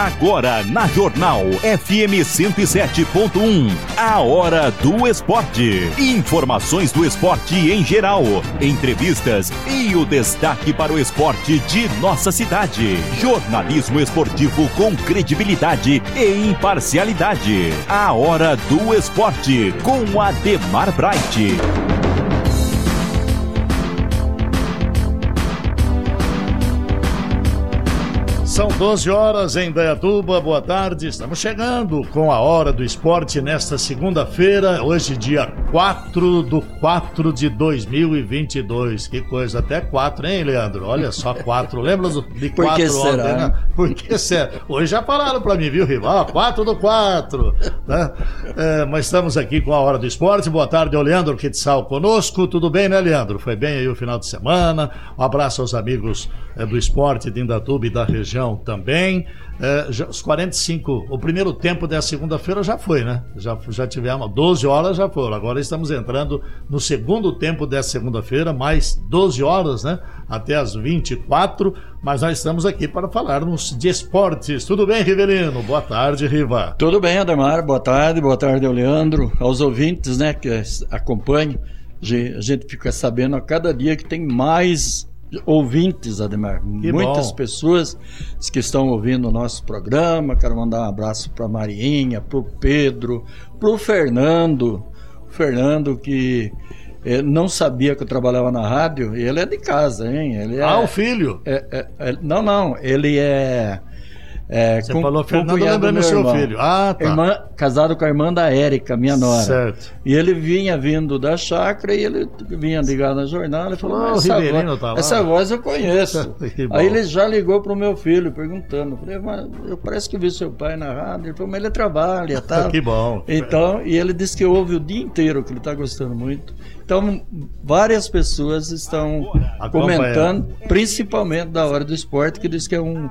Agora na Jornal FM 107.1, a hora do esporte. Informações do esporte em geral, entrevistas e o destaque para o esporte de nossa cidade. Jornalismo esportivo com credibilidade e imparcialidade. A hora do esporte com Ademar Bright. São 12 horas em Dayatuba, boa tarde. Estamos chegando com a hora do esporte nesta segunda-feira, hoje, dia 4 do 4 de 2022. Que coisa, até 4, hein, Leandro? Olha só, 4. Lembra de 4 Por que será? ontem, né? Por que será? Hoje já falaram pra mim, viu, Rival? 4 do 4. Né? É, mas estamos aqui com a hora do esporte. Boa tarde, o Leandro Quetzal conosco. Tudo bem, né, Leandro? Foi bem aí o final de semana. Um abraço aos amigos é, do esporte de Indatuba e da região também. É, já, os 45, o primeiro tempo dessa segunda-feira já foi, né? Já, já tivemos, 12 horas já foram. Agora estamos entrando no segundo tempo dessa segunda-feira, mais 12 horas, né? Até as 24. Mas nós estamos aqui para falarmos de esportes. Tudo bem, Rivelino? Boa tarde, Riva. Tudo bem, Ademar. Boa tarde, boa tarde ao Leandro, aos ouvintes, né, que acompanham. A gente fica sabendo a cada dia que tem mais ouvintes, Ademar. Que Muitas bom. pessoas que estão ouvindo o nosso programa. Quero mandar um abraço para a Marinha, para o Pedro, para o Fernando. O Fernando que eh, não sabia que eu trabalhava na rádio. E ele é de casa, hein? Ele é, Ah, o filho. é- é- é- não, não. Ele é. É Você com- falou Fernando, do lembrando seu irmão. filho. Ah, tá. Irmã, casado com a irmã da Érica, minha nora. Certo. E ele vinha vindo da chácara e ele vinha ligar na jornada e falou: Ah, "Mas o essa, voz, tá lá." essa voz eu conheço. Aí ele já ligou pro meu filho perguntando. Eu Falei, mas eu parece que vi seu pai na rádio. Ele falou, mas ele trabalha, tá? Que bom. Então, e ele disse que ouve o dia inteiro, que ele está gostando muito. Então, várias pessoas estão comentando, principalmente da hora do esporte, que diz que é um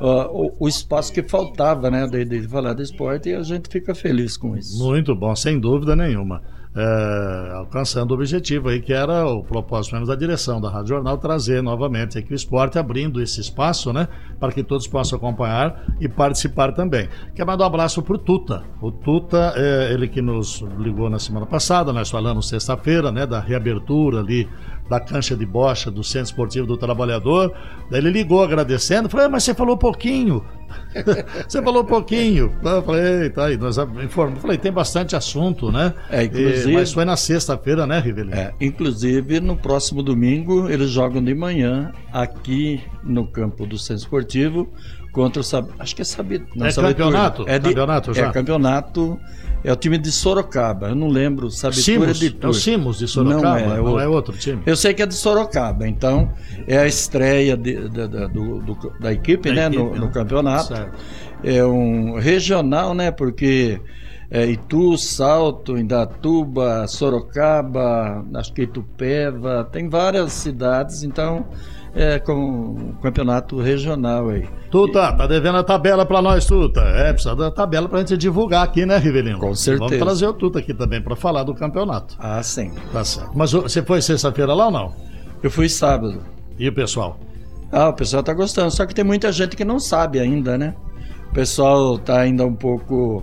ó, o, o espaço que faltava, né, de, de falar do esporte, e a gente fica feliz com isso. Muito bom, sem dúvida nenhuma. É, alcançando o objetivo aí, que era o propósito mesmo da direção da Rádio Jornal, trazer novamente aqui o esporte, abrindo esse espaço, né? Para que todos possam acompanhar e participar também. Quero mandar um abraço pro Tuta. O Tuta, é, ele que nos ligou na semana passada, nós falamos sexta-feira, né? Da reabertura ali da cancha de bocha do Centro Esportivo do Trabalhador. Daí ele ligou agradecendo, falou, "Ah, mas você falou pouquinho. Você falou pouquinho. Eu falei, tá aí, nós informamos. Falei, tem bastante assunto, né? É, inclusive- E- mas foi na sexta-feira, né, Rivelino? É, inclusive, no próximo domingo, eles jogam de manhã aqui no campo do Centro Esportivo contra o Sab... Acho que é Sabido. É campeonato? É, de... Campeonato já? é campeonato. É o time de Sorocaba. Eu não lembro. Sabitura Simos, de é o. Simos de Sorocaba, Não é, é não outro. é outro time. Eu sei que é de Sorocaba, então é a estreia de- da- da- do- do- da equipe, Da né, equipe, no, né? no campeonato. Certo. É um regional, né, porque é Itu, Salto, Indatuba, Sorocaba, acho que Itupeva, tem várias cidades, então é com um campeonato regional aí. Tuta, tá devendo a tabela pra nós, Tuta. É, precisa da tabela pra gente divulgar aqui, né, Rivelino? Com certeza. Vamos trazer o Tuta aqui também pra falar do campeonato. Ah, sim. Tá certo. Mas o- você foi sexta-feira lá ou não? Eu fui sábado. E o pessoal? Ah, o pessoal tá gostando, só que tem muita gente que não sabe ainda, né? O pessoal tá ainda um pouco.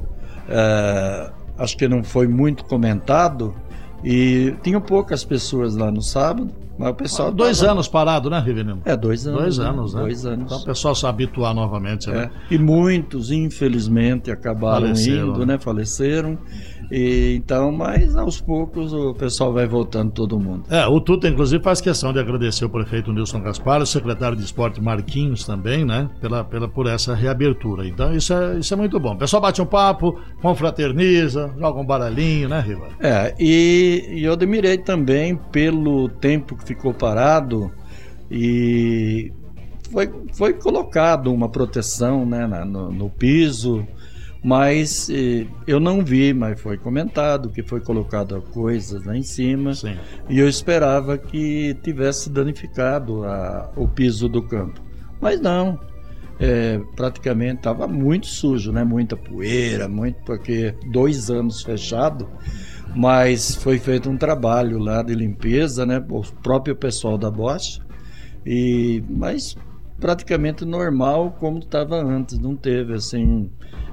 é, acho que não foi muito comentado. E tinham poucas pessoas lá no sábado, mas o pessoal. Dois tava- anos parado, né, Rivelino? É, dois anos. Dois né? anos, né? Dois anos. Então o pessoal se habituar novamente, É. né? E muitos, infelizmente, acabaram Faleceram, indo, né? né? Faleceram. E, então, mas aos poucos o pessoal vai voltando todo mundo. É, o Tuta, inclusive, faz questão de agradecer o prefeito Nilson Gaspar, o secretário de esporte Marquinhos também, né? Pela, pela, por essa reabertura. Então, isso é, isso é muito bom. O pessoal bate um papo, confraterniza, joga um baralhinho, né, Riva? É, e, e eu admirei também pelo tempo que ficou parado e foi, foi colocado uma proteção né, na- no, no piso, mas eh, eu não vi, mas foi comentado que foi colocado coisas lá em cima Sim. e eu esperava que tivesse danificado a- o piso do campo. Mas não. É, praticamente estava muito sujo, né? Muita poeira, muito porque dois anos fechado, mas foi feito um trabalho lá de limpeza, né? O próprio pessoal da Bosch e mas praticamente normal como estava antes, não teve assim,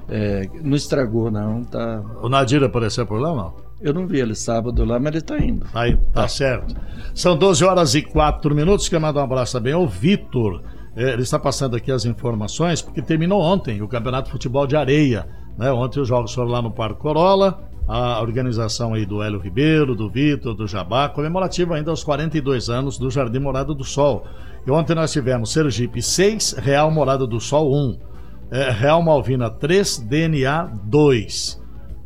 é, não estragou não, tá. O Nadir apareceu por lá não? Eu não vi ele sábado lá, mas ele está indo. Aí, tá, tá certo. São 12 horas e 4 minutos. Quero mandar um abraço também ao Vitor. É, ele está passando aqui as informações, porque terminou ontem o Campeonato de Futebol de Areia. Né? Ontem os jogos foram lá no Parque Corolla, a organização aí do Hélio Ribeiro, do Vitor, do Jabá, comemorativa ainda aos 42 anos do Jardim Morada do Sol. E ontem nós tivemos Sergipe 6, Real Morada do Sol 1, é, Real Malvina 3, DNA 2.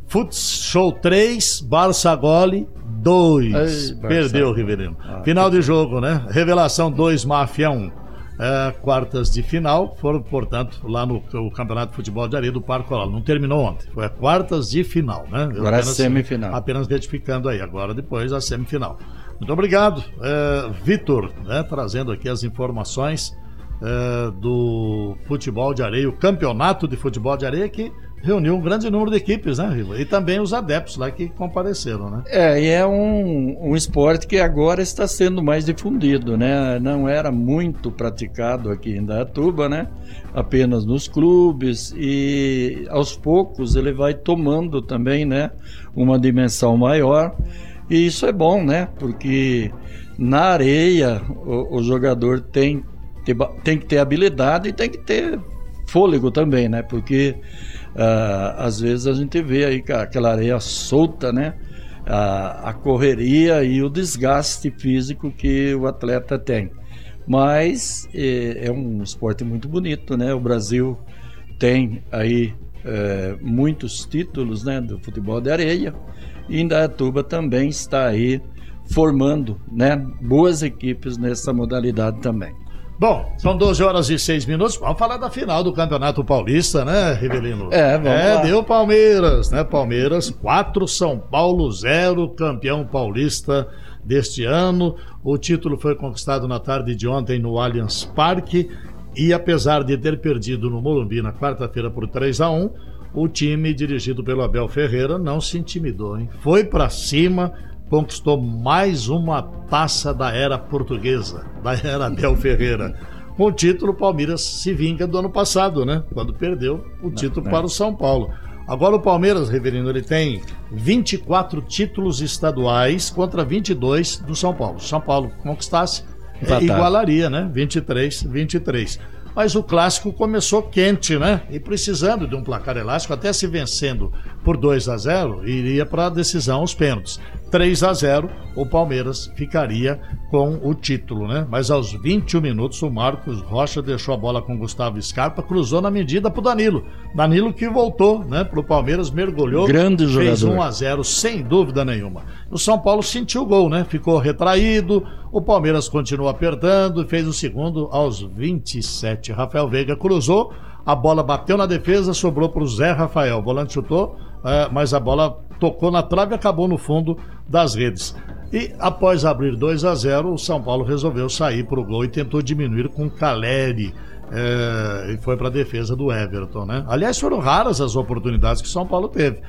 Futs Show 3, Barça Gole 2. Perdeu o Riverino. Ah, Final de jogo, né? Revelação 2, Máfia 1. É, quartas de final foram, portanto, lá no, no, Campeonato de Futebol de Areia do Parque Coral. Não terminou ontem, foi a quartas de final, né? Agora apenas, a semifinal. Apenas retificando aí, agora depois a semifinal. Muito obrigado, é, Vitor, né, trazendo aqui as informações é, do futebol de areia, o campeonato de futebol de areia que reuniu um grande número de equipes, né, Riva? E também os adeptos lá que compareceram, né? É, e é um, um esporte que agora está sendo mais difundido, né? Não era muito praticado aqui em Datuba, né? Apenas nos clubes e aos poucos ele vai tomando também, né? Uma dimensão maior e isso é bom, né? Porque na areia o, o jogador tem, tem que ter habilidade e tem que ter fôlego também, né? Porque uh, às vezes a gente vê aí aquela areia solta, né? Uh, a correria e o desgaste físico que o atleta tem. Mas é, é um esporte muito bonito, né? O Brasil tem aí é, muitos títulos né, do futebol de areia e Indaiatuba também está aí formando né, boas equipes nessa modalidade também. Bom, são 12 horas e 6 minutos. Vamos falar da final do Campeonato Paulista, né, Rivelino? É, vamos É, lá. deu Palmeiras, né? Palmeiras 4, São Paulo 0, campeão paulista deste ano. O título foi conquistado na tarde de ontem no Allianz Parque. E apesar de ter perdido no Morumbi na quarta-feira por 3 a 1 o time dirigido pelo Abel Ferreira não se intimidou, hein? Foi para cima conquistou mais uma taça da era portuguesa, da era Abel Ferreira. Com o título, o Palmeiras se vinga do ano passado, né? Quando perdeu o título não, para o São Paulo. Agora o Palmeiras, Reverendo, ele tem 24 títulos estaduais contra 22 do São Paulo. São Paulo conquistasse, é, igualaria, né? 23, 23 mas o clássico começou quente, né? E precisando de um placar elástico, até se vencendo por 2 a 0, iria para a decisão os pênaltis. 3 a 0, o Palmeiras ficaria com o título, né? Mas aos 21 minutos, o Marcos Rocha deixou a bola com Gustavo Scarpa, cruzou na medida para o Danilo. Danilo que voltou, né, para o Palmeiras, mergulhou, Grande fez 1 a 0 sem dúvida nenhuma. O São Paulo sentiu o gol, né? Ficou retraído, o Palmeiras continuou apertando e fez o segundo aos 27. Rafael Veiga cruzou, a bola bateu na defesa, sobrou para o Zé Rafael. O volante chutou, é, mas a bola tocou na trave e acabou no fundo das redes. E após abrir 2 a 0, o São Paulo resolveu sair para o gol e tentou diminuir com Caleri. É, e foi para a defesa do Everton, né? Aliás, foram raras as oportunidades que o São Paulo teve.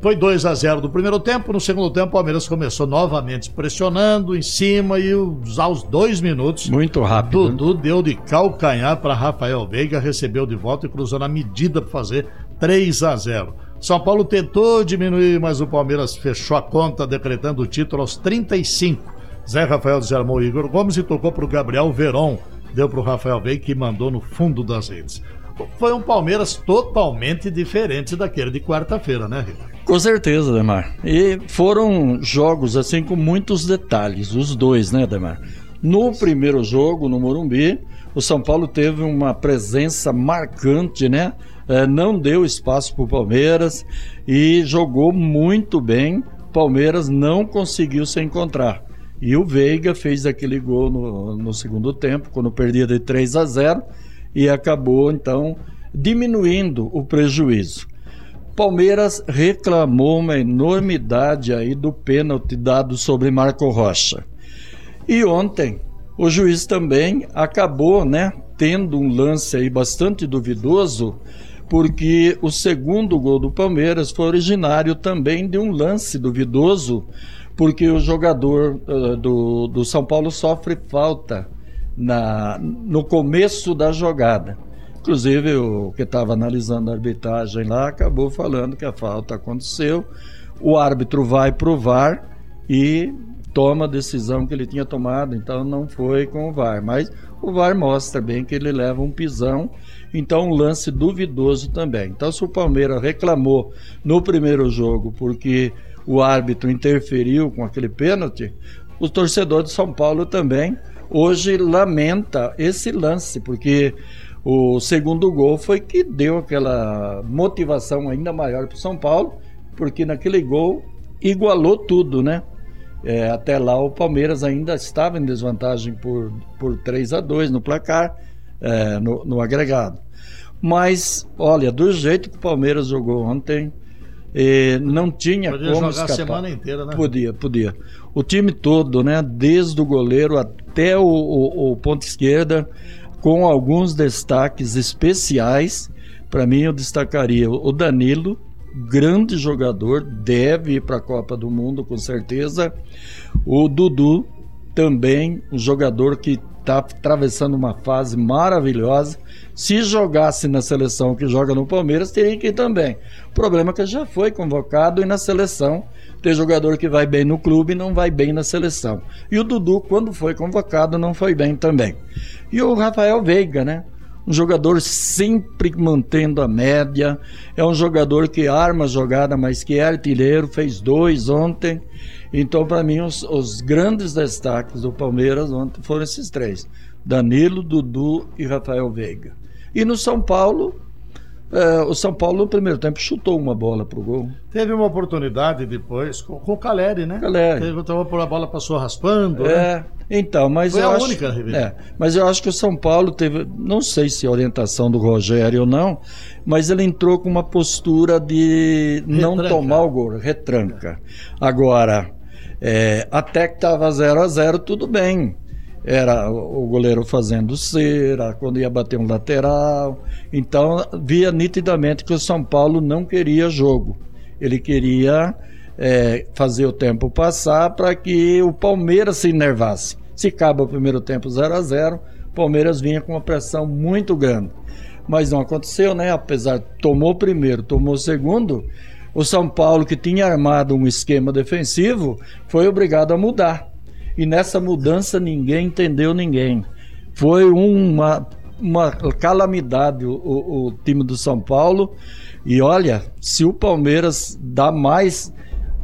Foi 2 a 0 do primeiro tempo. No segundo tempo, o Palmeiras começou novamente pressionando em cima e aos dois minutos. Muito rápido. Dudu deu de calcanhar para Rafael Veiga, recebeu de volta e cruzou na medida para fazer 3 a 0. São Paulo tentou diminuir, mas o Palmeiras fechou a conta, decretando o título aos 35. Zé Rafael desarmou Igor Gomes e tocou para o Gabriel Veron. Deu para o Rafael Veiga que mandou no fundo das redes. Foi um Palmeiras totalmente diferente daquele de quarta-feira, né, Rita? Com certeza, Demar. E foram jogos assim com muitos detalhes, os dois, né, Demar? No primeiro jogo, no Morumbi, o São Paulo teve uma presença marcante, né? É, não deu espaço para o Palmeiras e jogou muito bem. Palmeiras não conseguiu se encontrar. E o Veiga fez aquele gol no, no segundo tempo, quando perdia de 3 a 0 e acabou então diminuindo o prejuízo. Palmeiras reclamou uma enormidade aí do pênalti dado sobre Marco Rocha. E ontem o juiz também acabou, né, tendo um lance aí bastante duvidoso, porque o segundo gol do Palmeiras foi originário também de um lance duvidoso, porque o jogador uh, do, do São Paulo sofre falta na, no começo da jogada. Inclusive, o que estava analisando a arbitragem lá acabou falando que a falta aconteceu. O árbitro vai pro VAR e toma a decisão que ele tinha tomado, então não foi com o VAR. Mas o VAR mostra bem que ele leva um pisão, então um lance duvidoso também. Então, se o Palmeiras reclamou no primeiro jogo porque o árbitro interferiu com aquele pênalti, o torcedor de São Paulo também hoje lamenta esse lance, porque o segundo gol foi que deu aquela motivação ainda maior para o São Paulo, porque naquele gol igualou tudo, né? É, até lá o Palmeiras ainda estava em desvantagem por, por 3 a 2 no placar, é, no, no, agregado. Mas, olha, do jeito que o Palmeiras jogou ontem, é, não tinha podia como jogar escapar. a semana inteira, né? Podia, podia. O time todo, né? Desde o goleiro até o, o, o ponto esquerda, com alguns destaques especiais. Para mim, eu destacaria o Danilo, grande jogador, deve ir para a Copa do Mundo com certeza. O Dudu, também um jogador que está atravessando uma fase maravilhosa. Se jogasse na seleção que joga no Palmeiras, teria que ir também. O problema é que já foi convocado e na seleção tem jogador que vai bem no clube e não vai bem na seleção. E o Dudu, quando foi convocado, não foi bem também. E o Rafael Veiga, né? um jogador sempre mantendo a média, é um jogador que arma a jogada, mas que é artilheiro, fez dois ontem. Então, para mim, os, os, grandes destaques do Palmeiras ontem foram esses três: Danilo, Dudu e Rafael Veiga. E no São Paulo, é, o São Paulo no primeiro tempo chutou uma bola pro gol. Teve uma oportunidade depois com, com o Caleri, né? Caleri. Teve, então, a bola passou raspando. É, né? então, mas Foi eu a acho, única, Ribeiro. é, mas eu acho que o São Paulo teve, não sei se é orientação do Rogério ou não, mas ele entrou com uma postura de não Retranca. tomar o gol, retranca. Agora, é, até que estava 0 a 0 tudo bem era o goleiro fazendo cera, quando ia bater um lateral. Então, via nitidamente que o São Paulo não queria jogo. Ele queria é, fazer o tempo passar para que o Palmeiras se enervasse. Se acaba o primeiro tempo 0 a 0 o Palmeiras vinha com uma pressão muito grande. Mas não aconteceu, né? Apesar tomou o primeiro, tomou o segundo, o São Paulo, que tinha armado um esquema defensivo, foi obrigado a mudar e nessa mudança ninguém entendeu ninguém. Foi uma, uma calamidade o, o, o time do São Paulo. E olha, se o Palmeiras dá mais.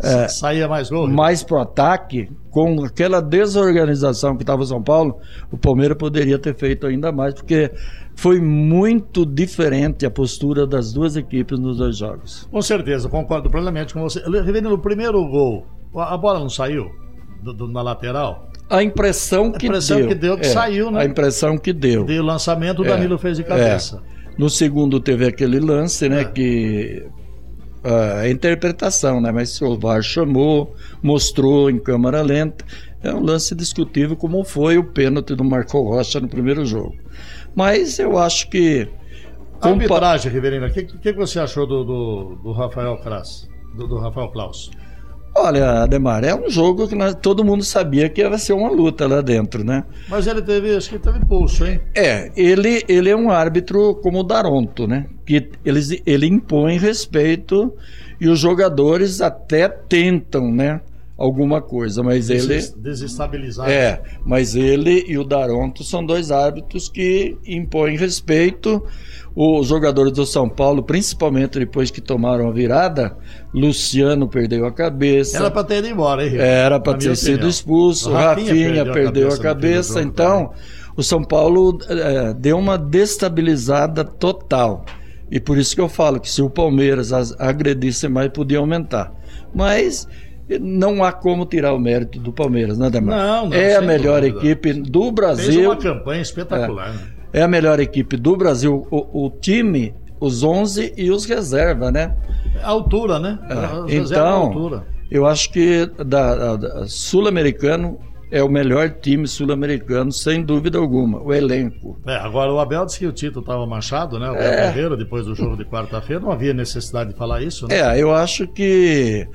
É, Saía mais gol. mais pro ataque, com aquela desorganização que estava São Paulo, o Palmeiras poderia ter feito ainda mais, porque foi muito diferente a postura das duas equipes nos dois jogos. Com certeza, concordo plenamente com você. Ribeiro, no primeiro gol, a bola não saiu do, do, na lateral? A impressão que a impressão deu. que deu que é, saiu, né? A impressão que deu. Deu o lançamento, o Danilo É, fez de cabeça. No segundo teve aquele lance, né? É. Que a interpretação, né? Mas o VAR chamou, mostrou em câmera lenta. É um lance discutível, como foi o pênalti do Marco Rocha no primeiro jogo. Mas eu acho que. A compa- arbitragem, Riverina, o que, que, que você achou do, do, do Rafael Kras? Do, do Rafael Klaus? Olha, Ademar, é um jogo que nós- todo mundo sabia que ia ser uma luta lá dentro, né? Mas ele teve, acho que teve pulso, hein? É, ele, ele é um árbitro como o Daronto, né? Que eles, ele impõe respeito e os jogadores até tentam, né? Alguma coisa, mas ele. Deses- Desestabilizado. É, mas ele e o Daronto são dois árbitros que impõem respeito. Os jogadores do São Paulo, principalmente depois que tomaram a virada, Luciano perdeu a cabeça. Era pra ter ido embora, hein? Era para ter sido opinião. expulso, o Rafinha Rafinha, perdeu, a no cabeça. primeiro jogo então, o São Paulo eh, deu uma destabilizada total. E por isso que eu falo que se o Palmeiras as- agredisse mais, podia aumentar. Mas eh, não há como tirar o mérito do Palmeiras, né, Demar? Não, não, É a melhor dúvida. equipe do Fez Brasil. uma campanha espetacular, né? É a melhor equipe do Brasil. O, o time, os 11 e os reserva, né? A altura, né? É, à então, altura. eu acho que da, da- da- sul-americano é o melhor time sul-americano, sem dúvida alguma, o elenco. É, agora o Abel disse que o título estava manchado, né? O É. Abel Ferreira, depois do jogo de quarta-feira, não havia necessidade de falar isso, né? É, eu acho que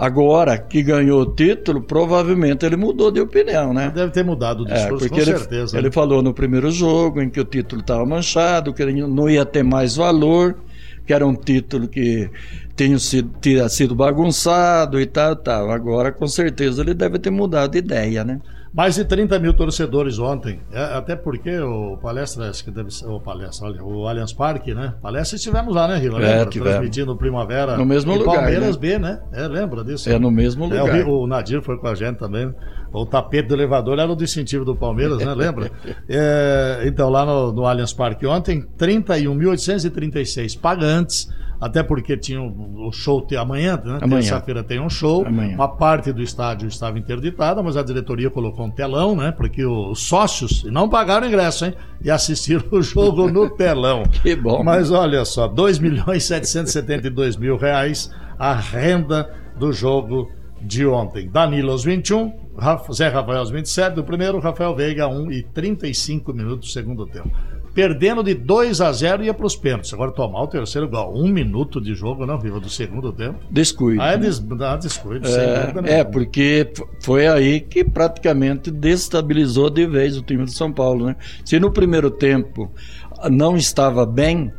Agora que ganhou o título, provavelmente ele mudou de opinião, né? Deve ter mudado o É, discurso, porque com ele, certeza. ele né? falou no primeiro jogo em que o título estava manchado, que ele não ia ter mais valor, que era um título que tinha sido, tinha sido bagunçado e tal, tal. Agora, com certeza, ele deve ter mudado de ideia, né? Mais de 30 mil torcedores ontem. É, até porque o palestra, acho que deve ser. O palestra, olha, o Allianz Parque, né? Palestra estivemos lá, né, Rila? É. Transmitindo Primavera. No mesmo lugar, Palmeiras né? B, né? É, lembra disso? É no mesmo É, lugar. o, o Nadir foi com a gente também. O tapete do elevador era o distintivo do Palmeiras, né? Lembra? É, então, lá no, no Allianz Parque ontem, 31.836 pagantes. Até porque tinha o, show te- amanhã, né? Terça-feira tem um show. Amanhã. Uma parte do estádio estava interditada, mas a diretoria colocou um telão, né? Porque os sócios não pagaram ingresso, hein? E assistiram o jogo no telão. Que bom. Mas olha só, 2 milhões 772 mil reais a renda do jogo de ontem. Danilo aos 21, Rafa- Zé Rafael aos 27 do primeiro, Rafael Veiga 1 e 35 minutos do segundo tempo. Perdendo de 2 a 0 ia para os pênaltis. Agora tomar o terceiro gol. Um minuto de jogo, não, Viva, do segundo tempo. Descuido. Ah, é des... ah, descuido, É, é, porque foi aí que praticamente destabilizou de vez o time de São Paulo, né? Se no primeiro tempo não estava bem,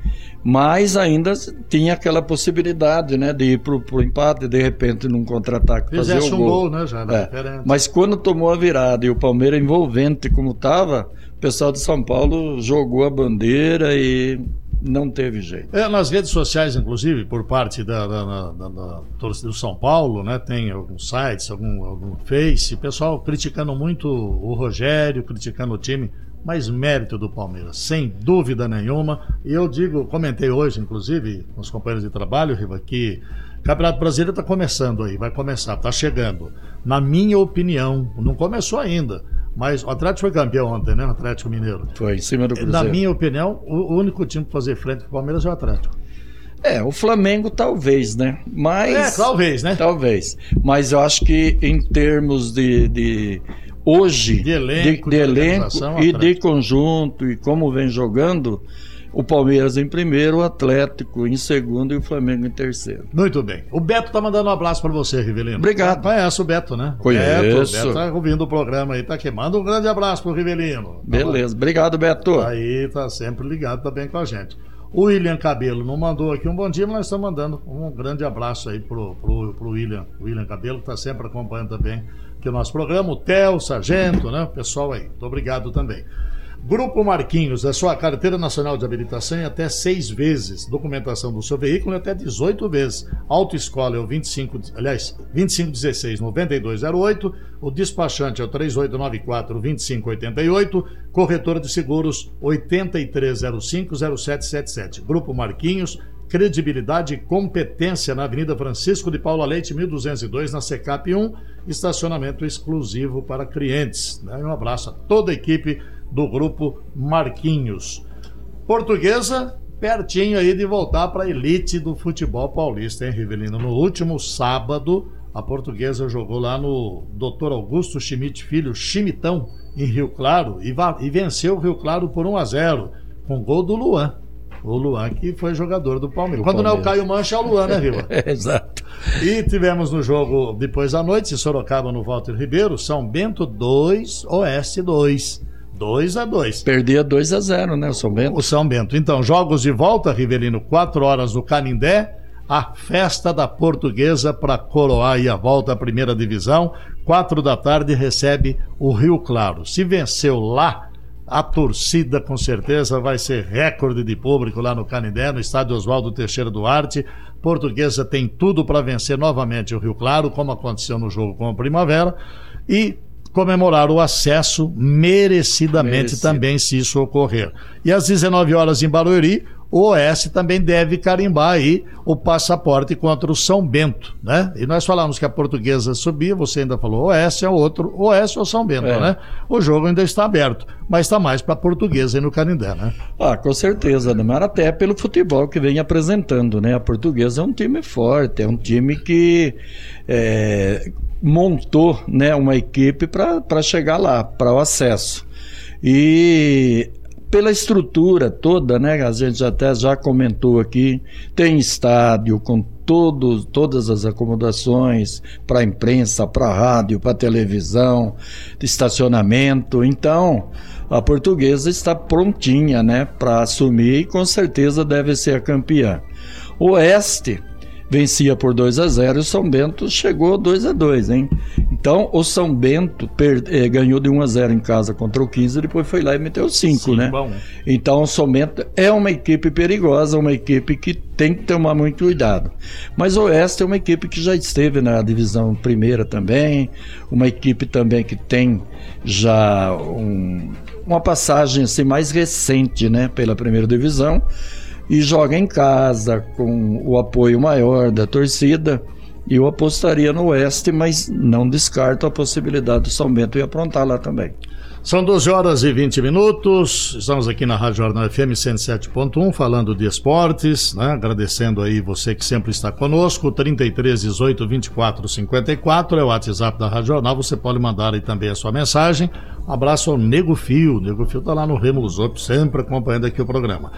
mas ainda tinha aquela possibilidade, né, de ir pro, pro empate, de repente num contra-ataque fazer o um gol. gol, né, já, É. Mas quando tomou a virada e o Palmeiras envolvente como estava, o pessoal de São Paulo jogou a bandeira e não teve jeito. É, nas redes sociais, inclusive, por parte da, da, da- da- da torcida do São Paulo, né? Tem alguns sites, algum, algum Face, pessoal criticando muito o Rogério, criticando o time, mas mérito do Palmeiras, sem dúvida nenhuma. E eu digo, comentei hoje, inclusive, com os companheiros de trabalho, Riva, que o Campeonato Brasileiro está começando aí, vai começar, está chegando. Na minha opinião, não começou ainda, mas o Atlético foi campeão ontem, né? O Atlético Mineiro. Foi em cima do Na Cruzeiro. minha opinião, o único time para fazer frente com o Palmeiras é o Atlético. É, o Flamengo talvez, né? Mas É, talvez, né? Talvez. Mas eu acho que em termos de, de hoje, De elenco, de, de elenco e de conjunto e como vem jogando, o Palmeiras em primeiro, o Atlético em segundo e o Flamengo em terceiro. Muito bem. O Beto tá mandando um abraço para você, Rivelino. Obrigado. Conhece o Beto, né? Conheço. Beto, o Beto tá ouvindo o programa aí, tá aqui. Manda um grande abraço pro Rivelino. Tá Beleza. Obrigado, Beto. Aí tá sempre ligado também com a gente. O William Cabelo não mandou aqui um bom dia, mas nós estamos mandando um grande abraço aí pro, pro, pro William, William Cabelo, que tá sempre acompanhando também aqui o nosso programa. O Theo, Sargento, né? O pessoal aí. Muito obrigado também. Grupo Marquinhos, a sua carteira nacional de habilitação em até seis vezes. Documentação do seu veículo em até 18 vezes. Autoescola é o 25, aliás, 2516 9208. O despachante é o 3894 2588. Corretora de seguros 8305 0777. Grupo Marquinhos, credibilidade e competência na Avenida Francisco de Paula Leite, 1202, na Secap 1. Estacionamento exclusivo para clientes. né? Um abraço a toda a equipe do Grupo Marquinhos. Portuguesa, pertinho aí de voltar para a elite do futebol paulista, hein, Rivelino? No último sábado, a portuguesa jogou lá no Dr. Augusto Schmidt Filho, Chimitão, em Rio Claro, e, e venceu o Rio Claro por 1 a 0 com gol do Luan. O Luan que foi jogador do Palmeiras. Do Quando não é o Palmeiras. Caio Mancha, é o Luan, né, Riva? Exato. E tivemos no jogo depois da noite, Sorocaba no Walter Ribeiro, São Bento 2, Oeste 2. 2 a 2. Perdia 2 a 0 né, o São Bento? O São Bento. Então, jogos de volta, Rivelino, 4 horas no Canindé. A festa da portuguesa para coroar aí a volta à primeira divisão. 4 da tarde recebe o Rio Claro. Se venceu lá, a torcida com certeza vai ser recorde de público lá no Canindé, no estádio Oswaldo Teixeira Duarte. Portuguesa tem tudo para vencer novamente o Rio Claro, como aconteceu no jogo com a Primavera. E comemorar o acesso merecidamente Merecido. também, se isso ocorrer. E às 19 horas em Barueri, o Oeste também deve carimbar aí o passaporte contra o São Bento, né? E nós falamos que a portuguesa subia, você ainda falou Oeste é outro, Oeste ou São Bento, É. né? O jogo ainda está aberto, mas está mais para a portuguesa aí no Canindé, né? Ah, com certeza, Neymar, até pelo futebol que vem apresentando, né? A portuguesa é um time forte, é um time que é, montou né, uma equipe para chegar lá, para o acesso. E pela estrutura toda, né? A gente até já comentou aqui, tem estádio com todos, todas as acomodações para imprensa, para rádio, para televisão, estacionamento. Então, a portuguesa está prontinha, né, para assumir e com certeza deve ser a campeã. Oeste vencia por 2 a 0 e o São Bento chegou 2 a 2 hein? Então o São Bento eh, ganhou de 1 a 0 em casa contra o 15 e depois foi lá e meteu 5, né? Bom. Então o São Bento é uma equipe perigosa, uma equipe que tem que tomar muito cuidado. Mas o Oeste é uma equipe que já esteve na divisão primeira também, uma equipe também que tem já um, uma passagem assim, mais recente né, pela primeira divisão e joga em casa com o apoio maior da torcida. Eu apostaria no Oeste, mas não descarto a possibilidade do São Bento ir aprontar lá também. São 12 horas e 20 minutos. Estamos aqui na Rádio Jornal FM 107.1 falando de esportes, né? Agradecendo aí você que sempre está conosco. 33 18 24 54 é o WhatsApp da Rádio Jornal. Você pode mandar aí também a sua mensagem. Um abraço ao Nego Fio. O Nego Fio está lá no Remo Lusop, sempre acompanhando aqui o programa.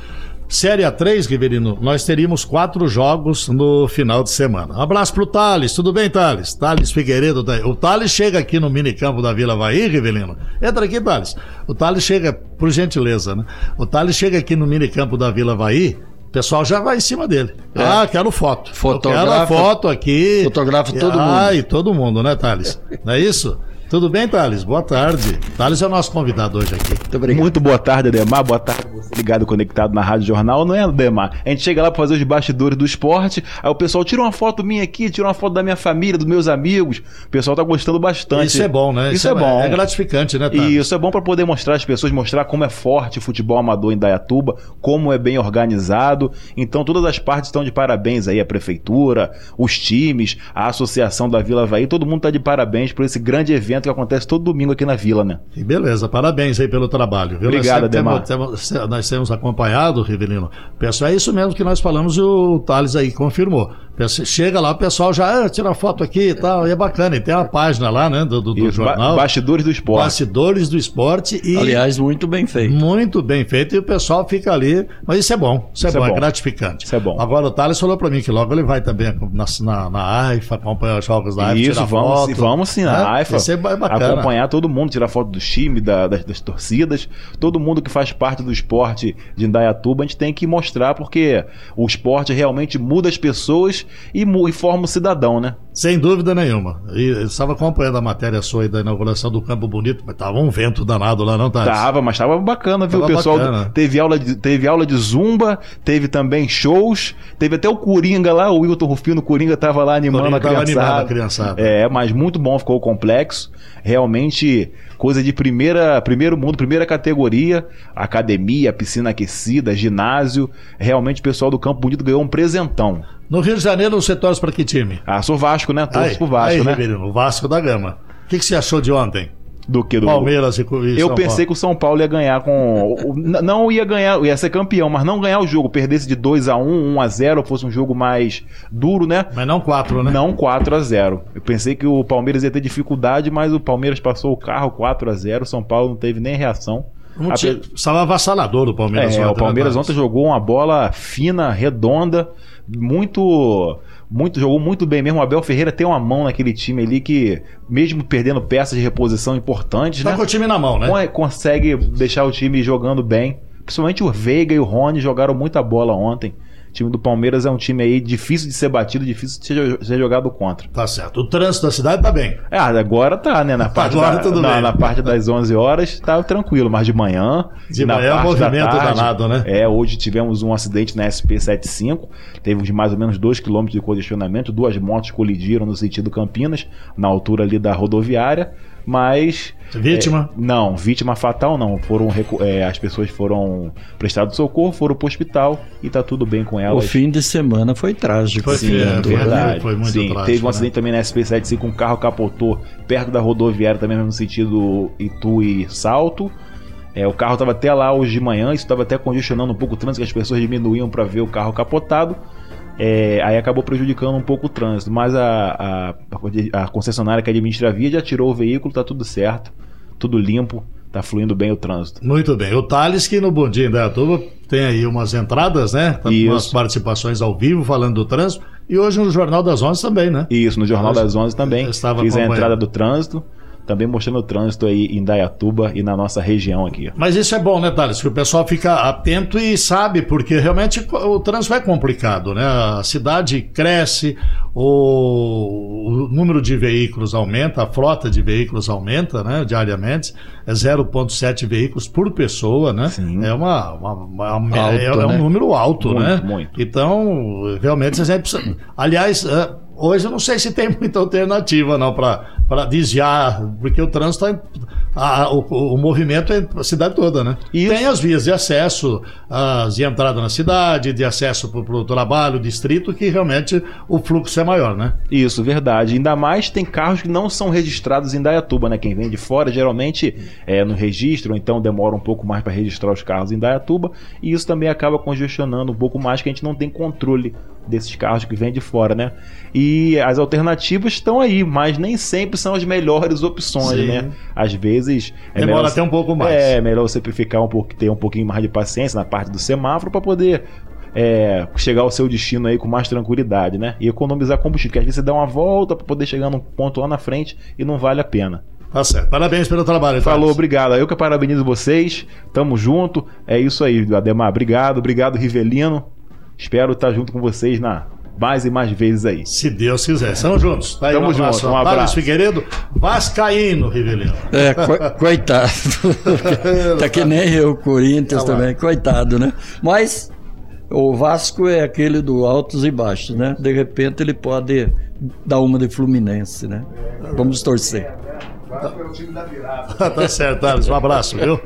Série A3, Riverino, nós teríamos quatro jogos no final de semana. Um abraço pro Thales, tudo bem, Thales? Thales Figueiredo, tá o Thales chega aqui no minicampo da Vila Bahia, Riverino. Entra aqui, Thales. O Thales chega, por gentileza, né? O Thales chega aqui no minicampo da Vila Bahia. O pessoal já vai em cima dele. É. Ah, quero foto. Fotografa, quero a foto aqui. Fotografa todo ah, mundo. Ah, e todo mundo, né, Thales? Não é isso? Tudo bem, Thales? Boa tarde. Thales é o nosso convidado hoje aqui. Muito, obrigado. Muito boa tarde, Ademar. Boa tarde, você ligado, conectado na Rádio Jornal. Não é, Ademar? A gente chega lá para fazer os bastidores do esporte, aí o pessoal tira uma foto minha aqui, tira uma foto da minha família, dos meus amigos. O pessoal tá gostando bastante. Isso é bom, né? Isso, Isso é, é, bom. É gratificante, né, Thales? Isso é bom para poder mostrar às pessoas, mostrar como é forte o futebol amador em Dayatuba, como é bem organizado. Então, todas as partes estão de parabéns aí, a prefeitura, os times, a associação da Vila Havaí, todo mundo tá de parabéns por esse grande evento que acontece todo domingo aqui na Vila, né? E beleza, parabéns aí pelo trabalho. Viu? Obrigado, Ademar. Temos, temos, nós temos acompanhado, Rivelino. Pessoal, é isso mesmo que nós falamos e o Thales aí confirmou. Chega lá, o pessoal já ah, tira foto aqui e tal, e é bacana. E tem uma página lá, né, do, do, do jornal. Ba Bastidores do Esporte. Bastidores do Esporte. E Aliás, muito bem feito. Muito bem feito, e o pessoal fica ali. Mas isso é bom, isso, é isso é, bom, é, bom, é gratificante. Isso é bom. Agora o Thales falou para mim que logo ele vai também na, na, na AIFA, acompanhar os jogos da AIFA. Isso, vamos, foto, vamos sim na né? AIFA. Isso é bacana. Acompanhar todo mundo, tirar foto do time, da, das, das, torcidas, todo mundo que faz parte do esporte de Indaiatuba, a gente tem que mostrar porque o esporte realmente muda as pessoas e, e forma o cidadão, né? Sem dúvida nenhuma. E eu estava acompanhando a matéria sua aí da inauguração do Campo Bonito, mas tava um vento danado lá, não tá? Tava, mas tava bacana, viu? Tava o pessoal bacana. teve aula, de, teve aula de zumba, teve também shows, teve até o Coringa lá, o Wilton Rufino Coringa tava lá animando a criançada. Animando a criançada. É, mas muito bom ficou o complexo. Realmente coisa de primeira, primeiro mundo, primeira categoria, academia, piscina aquecida, ginásio. Realmente o pessoal do Campo Bonito ganhou um presentão. No Rio de Janeiro, você torce para que time? Ah, sou Vasco, né? Torço pro Vasco, aí, né? Ribeirão, o Vasco da Gama. O que, que você achou de ontem? Do que do Palmeiras e, e Eu São pensei Paulo. que o São Paulo ia ganhar com. Não ia ganhar, ia ser campeão, mas não ganhar o jogo, perdesse de 2 a 1 1 a 0 fosse um jogo mais duro, né? Mas não 4, né? Não 4 a 0 Eu pensei que o Palmeiras ia ter dificuldade, mas o Palmeiras passou o carro 4 a 0 O São Paulo não teve nem reação. Um Estava avassalador o Palmeiras. É, ontem, o Palmeiras né, ontem jogou uma bola fina, redonda, muito muito jogou muito bem mesmo. O Abel Ferreira tem uma mão naquele time ali que, mesmo perdendo peças de reposição importantes, tá né? com o time na mão, né? Consegue deixar o time jogando bem. Principalmente o Veiga e o Rony jogaram muita bola ontem. O time do Palmeiras é um time aí difícil de ser batido, difícil de ser, jogado contra. Tá certo. O trânsito da cidade tá bem. É, agora tá, né? Na parte, agora da, tudo na, bem. na parte das 11 horas tá tranquilo, mas de manhã. De manhã é um movimento tarde, danado, né? É, hoje tivemos um acidente na SP75, teve mais ou menos 2 km de congestionamento, duas motos colidiram no sentido Campinas, na altura ali da rodoviária mas vítima? é, não vítima fatal não. Foram é, as pessoas foram prestado socorro foram para o hospital e tá tudo bem com elas. O fim de semana foi trágico foi, sim, é, verdade. Foi muito sim, trágico, teve um né? acidente também na SP75 com um carro capotou perto da rodoviária também no sentido Itu e Salto. É, o carro estava até lá hoje de manhã, isso estava até congestionando um pouco o trânsito, que as pessoas diminuíam para ver o carro capotado. É, aí acabou prejudicando um pouco o trânsito. Mas a, a, a concessionária que administra a via já tirou o veículo, tá tudo certo, tudo limpo, tá fluindo bem o trânsito. Muito bem. O Thales, que no Bom Dia Indaiatuba tem aí umas entradas, né? Tá umas participações ao vivo falando do trânsito. E hoje no Jornal das Onze também, né? Isso, no Jornal das Onze também. Fiz a entrada do trânsito também mostrando o trânsito aí em Dayatuba e na nossa região aqui. Mas isso é bom, né, Thales? Que o pessoal fica atento e sabe, porque realmente o trânsito é complicado, né? A cidade cresce, o, o número de veículos aumenta, a frota de veículos aumenta, né, diariamente. É 0,7 veículos por pessoa, né? Sim. É, uma, uma, uma alto, é, é, um né? número alto, muito, né? Muito. Então, realmente, gente precisa... Aliás, é, hoje eu não sei se tem muita alternativa não para desviar, porque o trânsito está a, o, o, movimento é a cidade toda, né? Isso. Tem as vias de acesso, as de entrada na cidade, de acesso para o trabalho, distrito, que realmente o fluxo é maior, né? Isso, verdade. Ainda mais tem carros que não são registrados em Dayatuba, né? Quem vem de fora geralmente é no registro, então demora um pouco mais para registrar os carros em Dayatuba, e isso também acaba congestionando um pouco mais, que a gente não tem controle desses carros que vêm de fora, né? E as alternativas estão aí, mas nem sempre são as melhores opções, Sim. né? Às vezes é demora melhor, até um pouco mais. É melhor você ficar um pouco, ter um pouquinho mais de paciência na parte do semáforo para poder é, chegar ao seu destino aí com mais tranquilidade, né? E economizar combustível, porque às vezes você dá uma volta para poder chegar num ponto lá na frente e não vale a pena. Tá certo. Parabéns pelo trabalho. Falou, Thales. obrigado. Eu que parabenizo vocês. Tamo junto. É isso aí, Ademar. Obrigado, obrigado, Rivelino. Espero estar junto com vocês na mais e mais vezes aí. Se Deus quiser. Estamos juntos. Tá aí, Tamo um junto. Um abraço. Figueiredo, Vascaíno, Rivelino. É, co coitado. tá que nem eu, Corinthians tá também. Coitado, né? Mas o Vasco é aquele do altos e baixos, né? De repente ele pode dar uma de Fluminense, né? Vamos torcer. tá certo, Thales. Um abraço, viu?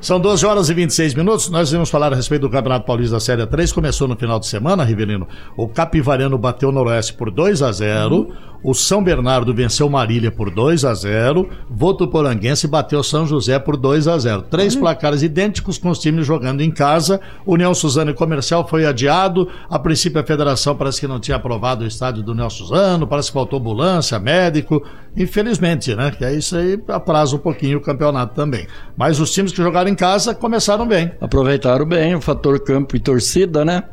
São 12 horas e 26 minutos. Nós vamos falar a respeito do Campeonato Paulista da Série 3. Começou no final de semana, Rivelino. O Capivariano bateu o Noroeste por 2 a 0 uhum. O São Bernardo venceu Marília por 2 a 0 Votuporanguense bateu São José por 2 a 0 Três uhum. placares idênticos com os times jogando em casa. União Suzano e Comercial foi adiado. A princípio, a federação parece que não tinha aprovado o estádio do União Suzano. Parece que faltou ambulância, médico. Infelizmente, né? Que é isso aí atrasa um pouquinho o campeonato também. Mas os times que jogaram em casa começaram bem. Aproveitaram bem o fator campo e torcida, né?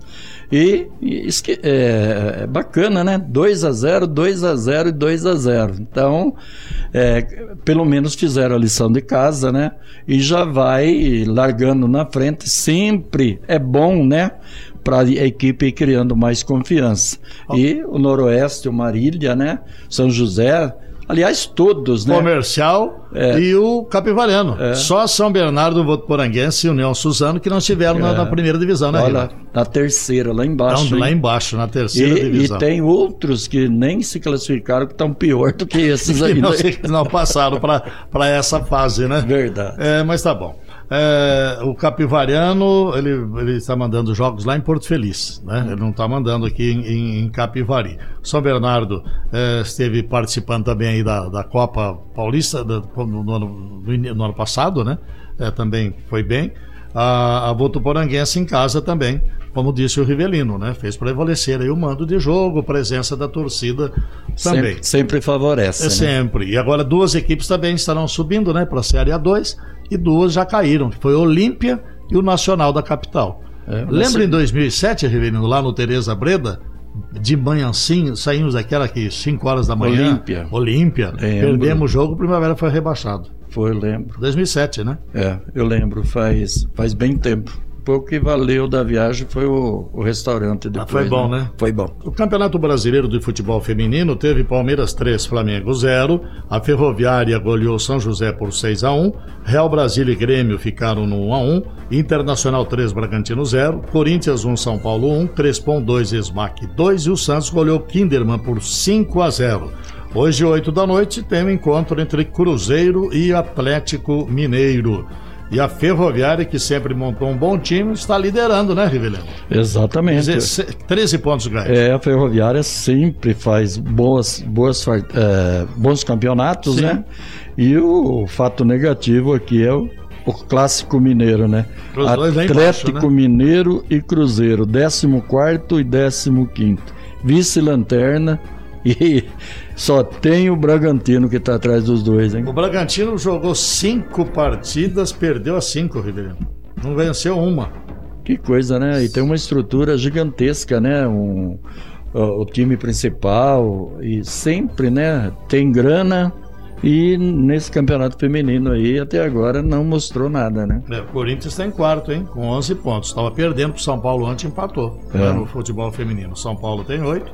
E, e é, é, bacana, né? 2 a 0 2 a 0 e 2 a 0 Então, é, pelo menos fizeram a lição de casa, né? E já vai largando na frente. Sempre é bom, né? Para a equipe ir criando mais confiança. E o Noroeste, o Marília, né? São José Aliás, todos, né? Comercial é. e o Capivariano. É. Só São Bernardo, Votuporanguense e União Suzano que não estiveram é. na, na, primeira divisão, né? Olha, na terceira, lá embaixo. Não, lá embaixo, na terceira e, divisão. E tem outros que nem se classificaram que estão pior do que esses aí. não, não passaram para essa fase, né? Verdade. É, mas tá bom. É, o Capivariano, ele, ele está mandando jogos lá em Porto Feliz, né? Ele não está mandando aqui em, em, Capivari. São Bernardo é, esteve participando também aí da, da Copa Paulista da, no, no, ano, no, ano, passado, né? É, também foi bem. A, a Votuporanguense em casa também, como disse o Rivelino, né? Fez prevalecer aí o mando de jogo, presença da torcida também. Sempre, sempre favorece. É, né? Sempre. E agora duas equipes também estarão subindo, né? Para a Série A2 e duas já caíram, que foi Olímpia e o Nacional da capital. É, Lembra em 2007, Rivelino, lá no Tereza Breda? De manhãzinho, saímos daquela que 5 horas da manhã. Olímpia. Olímpia. Perdemos o jogo, o Primavera foi rebaixado. Foi, lembro. 2007, né? É, eu lembro, faz, faz bem tempo pouco que valeu da viagem foi o, o restaurante depois. Ah, foi bom, né? né? Foi bom. O Campeonato Brasileiro de Futebol Feminino teve Palmeiras 3, Flamengo 0. A Ferroviária goleou São José por 6 a 1 Real Brasília e Grêmio ficaram no 1 a 1 Internacional 3, Bragantino 0. Corinthians 1, São Paulo 1. Crespon 2, Smack 2. E o Santos goleou Kinderman por 5 a 0. Hoje, 8 da noite, tem um encontro entre Cruzeiro e Atlético Mineiro. E a Ferroviária, que sempre montou um bom time, está liderando, né, Rivelino? Exatamente. 13 pontos ganhos. É, a Ferroviária sempre faz boas, boas, é, bons campeonatos, Sim. né? E o fato negativo aqui é o, o clássico mineiro, né? Atlético embaixo, né? Mineiro e Cruzeiro, 14 e 15. Vice-lanterna E só tem o Bragantino que está atrás dos dois, hein? O Bragantino jogou cinco partidas, perdeu as cinco, Ribeirão. Não venceu uma. Que coisa, né? E tem uma estrutura gigantesca, né? Um, o, time principal e sempre, né? Tem grana e nesse campeonato feminino aí, até agora, não mostrou nada, né? É, o Corinthians está em quarto, hein? Com 11 pontos. Estava perdendo para o São Paulo antes empatou é. né, no futebol feminino. São Paulo tem 8.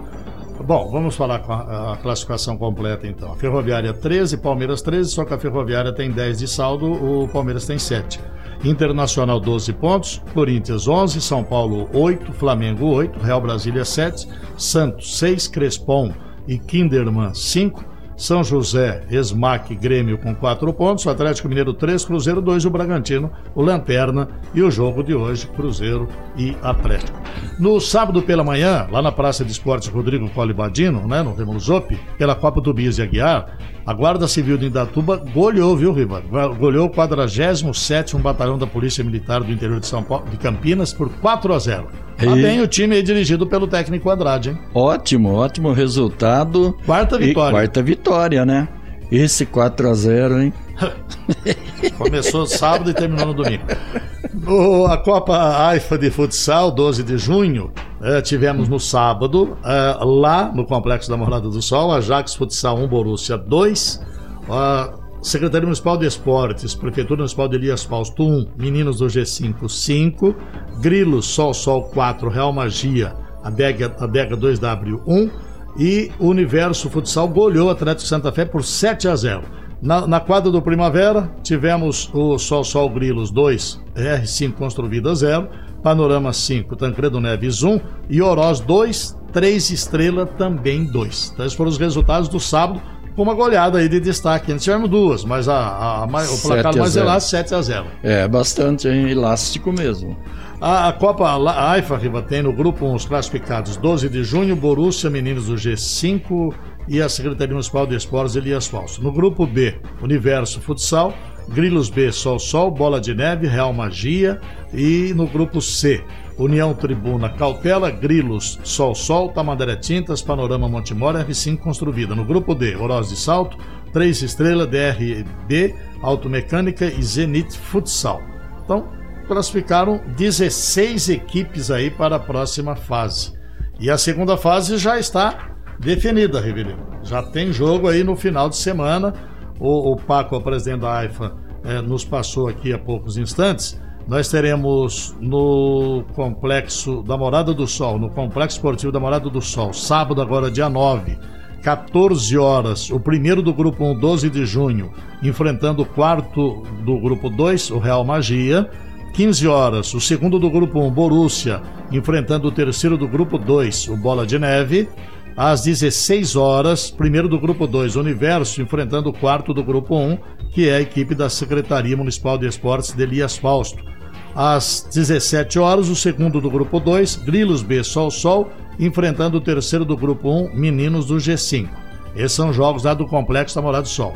Bom, vamos falar com a, a, classificação completa então. Ferroviária 13, Palmeiras 13, só que a Ferroviária tem 10 de saldo, o Palmeiras tem 7. Internacional 12 pontos, Corinthians 11, São Paulo 8, Flamengo 8, Real Brasília 7, Santos 6, Crespon e Kinderman 5, são José, Esmac, Grêmio com 4 pontos, Atlético Mineiro 3, Cruzeiro 2 e o Bragantino, o Lanterna e o jogo de hoje, Cruzeiro e Atlético. No sábado pela manhã, lá na Praça de Esportes Rodrigo Colibadino, né, no Remo Zop, pela Copa do Bias e Aguiar, a Guarda Civil de Indatuba goleou, viu, Riva? Goleou o 47 Batalhão da Polícia Militar do interior de São Paulo, de Campinas, por 4 a 0. Tá e... bem o time aí dirigido pelo técnico Andrade, hein? Ótimo, ótimo resultado. Quarta vitória. E quarta vitória, né? Esse 4 a 0 hein? Começou sábado e terminou no domingo. O, a Copa AIFA de Futsal, 12 de junho, eh, tivemos no sábado, eh, lá no Complexo da Morada do Sol, Ajax Futsal 1, Borussia 2, a Secretaria Municipal de Esportes, Prefeitura Municipal de Elias Fausto 1, Meninos do G5 5, Grilos Sol Sol 4, Real Magia, Adega, Adega 2W1 e Universo Futsal goleou Atlético Santa Fé por 7 a 0. Na, na, quadra do Primavera, tivemos o Sol Sol Grilos 2, R5 Construída 0, Panorama 5, Tancredo Neves 1 e Oroz 2, 3 Estrela também 2. Então, esses foram os resultados do sábado, com uma goleada aí de destaque. Antes tivemos duas, mas a, a, a o placar mais elástico 7 a 0. É, bastante hein? elástico mesmo. A, a Copa a AIFA Riva tem no grupo os classificados 12 de junho, Borussia, Meninos do G5 e a Secretaria Municipal de Esportes Elias Falso. No grupo B, Universo Futsal, Grilos B, Sol Sol, Bola de Neve, Real Magia e no grupo C, União Tribuna Cautela, Grilos, Sol Sol, Tamandaré Tintas, Panorama Montemor, F5 Construída. No grupo D, Oroz de Salto, 3 Estrela, DRB, Automecânica e Zenit Futsal. Então, classificaram 16 equipes aí para a próxima fase. E a segunda fase já está definida, Rivelino. Já tem jogo aí no final de semana. O, o Paco, o presidente da AIFA, eh, nos passou aqui há poucos instantes. Nós teremos no Complexo da Morada do Sol, no Complexo Esportivo da Morada do Sol, sábado, agora dia 9, 14 horas, o primeiro do grupo 1, 12 de junho, enfrentando o quarto do grupo 2, o Real Magia. 15 horas, o segundo do grupo 1, Borussia, enfrentando o terceiro do grupo 2, o Bola de Neve. Às 16 horas, primeiro do grupo 2, Universo, enfrentando o quarto do grupo 1, que é a equipe da Secretaria Municipal de Esportes de Elias Fausto. Às 17 horas, o segundo do grupo 2, Grilos B Sol Sol, enfrentando o terceiro do grupo 1, Meninos do G5. Esses são jogos lá do Complexo da Morada do Sol.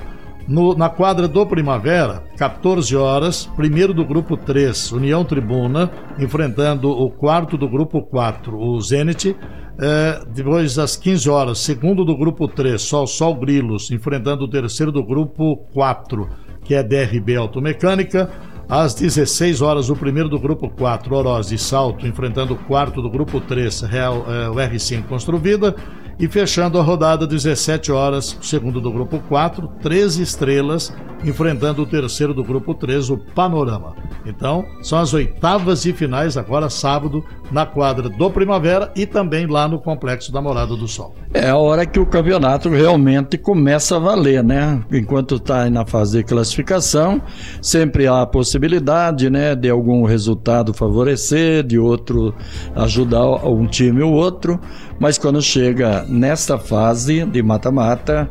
No, na quadra do Primavera, 14 horas, primeiro do grupo 3, União Tribuna, enfrentando o quarto do grupo 4, o Zenit. É, depois, às 15 horas, segundo do grupo 3, Sol Sol Grilos, enfrentando o terceiro do grupo 4, que é DRB Automecânica. Às 16 horas, o primeiro do grupo 4, Oroz e Salto, enfrentando o quarto do grupo 3, Real, é, o R5 Construvida. E fechando a rodada, 17 horas, segundo do grupo 4, 13 estrelas, enfrentando o terceiro do grupo 3, o Panorama. Então, são as oitavas e finais agora sábado na quadra do Primavera e também lá no Complexo da Morada do Sol. É a hora que o campeonato realmente começa a valer, né? Enquanto está na fase de classificação, sempre há a possibilidade, né, de algum resultado favorecer, de outro ajudar um time ou outro, mas quando chega nesta fase de mata-mata,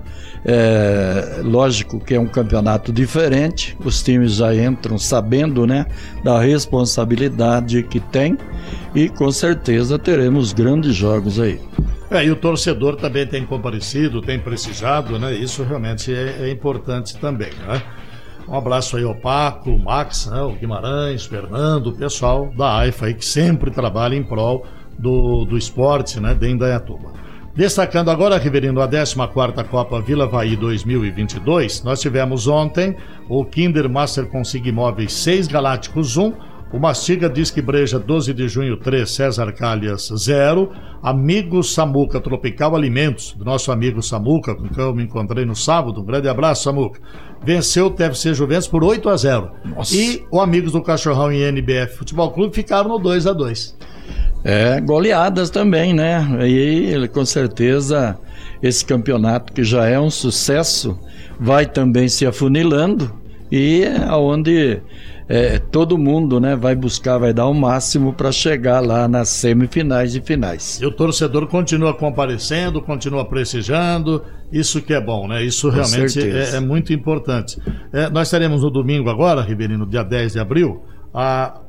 é, lógico que é um campeonato diferente, os times já entram sabendo né, da responsabilidade que tem e com certeza teremos grandes jogos aí. É, e o torcedor também tem comparecido, tem precisado, né? Isso realmente é, é importante também, né? Um abraço aí ao Paco, o Max, né? o Guimarães, o Fernando, o pessoal da AIFA aí que sempre trabalha em prol do, do esporte, né? De Indaiatuba. Destacando agora, Riverino, a 14 Copa Vila Vaí 2022, nós tivemos ontem o Kinder Master Consiga Imóveis 6 Galácticos 1, o Mastiga Disque Breja 12 de junho 3, César Calhas 0. Amigo Samuca Tropical Alimentos, do nosso amigo Samuca, com quem eu me encontrei no sábado. Um grande abraço, Samuca. Venceu o TFC Juventus por 8 a 0. Nossa. E o Amigos do Cachorrão e NBF Futebol Clube ficaram no 2 a 2. É, goleadas também, né? E com certeza esse campeonato que já é um sucesso vai também se afunilando e é aonde é, todo mundo né, vai buscar, vai dar o máximo para chegar lá nas semifinais e finais. E o torcedor continua comparecendo, continua prestigiando, isso que é bom, né? Isso realmente é, é, muito importante. É, nós teremos no domingo agora, Ribeirinho, dia 10 de abril, a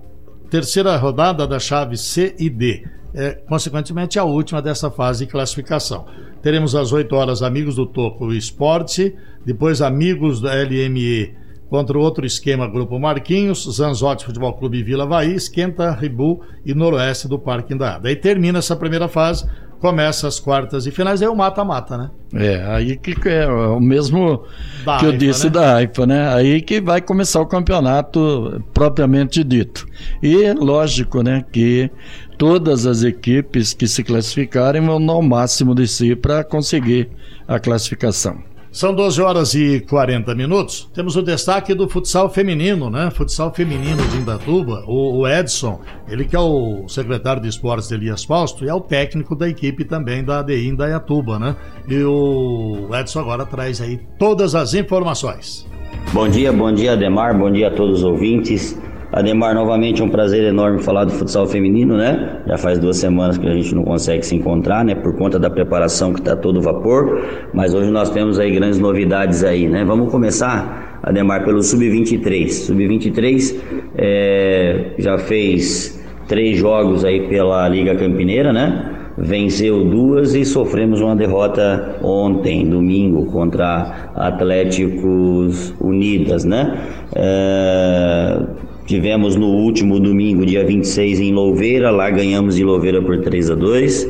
terceira rodada da chave C e D. É, consequentemente, a última dessa fase de classificação. Teremos às 8 horas Amigos do Topo Esporte, depois Amigos da LME Contra outro esquema, Grupo Marquinhos, Zanzotti Futebol Clube Vila Vaí, Esquenta, Ribu e Noroeste do Parque Indaiada. Aí termina essa primeira fase, começa as quartas e finais, aí o mata-mata, né? É, aí que é o mesmo da que eu disse né? da AIFA, né? Aí que vai começar o campeonato propriamente dito. E lógico, né, que todas as equipes que se classificarem vão dar o máximo de si para conseguir a classificação. São 12 horas e 40 minutos. Temos o destaque do futsal feminino, né? Futsal feminino de Indatuba. O, o Edson, ele que é o secretário de esportes de Elias Fausto e é o técnico da equipe também da ADI Indaiatuba, né? E o Edson agora traz aí todas as informações. Bom dia, bom dia, Ademar, bom dia a todos os ouvintes. Ademar, novamente um prazer enorme falar do futsal feminino, né? Já faz duas semanas que a gente não consegue se encontrar, né? Por conta da preparação que está todo vapor. Mas hoje nós temos aí grandes novidades aí, né? Vamos começar, Ademar, pelo Sub-23. Sub-23 é, já fez três jogos aí pela Liga Campineira, né? Venceu duas e sofremos uma derrota ontem, domingo, contra Atléticos Unidas, né? É, Tivemos no último domingo, dia 26, em Louveira, lá ganhamos de Louveira por 3 a 2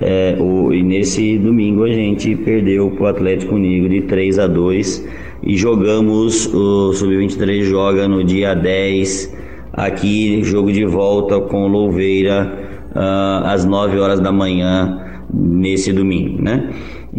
é, o, e nesse domingo a gente perdeu para o Atlético Unido de 3 a 2 e jogamos, o Sub-23 joga no dia 10 aqui, jogo de volta com Louveira uh, às 9 horas da manhã nesse domingo, né?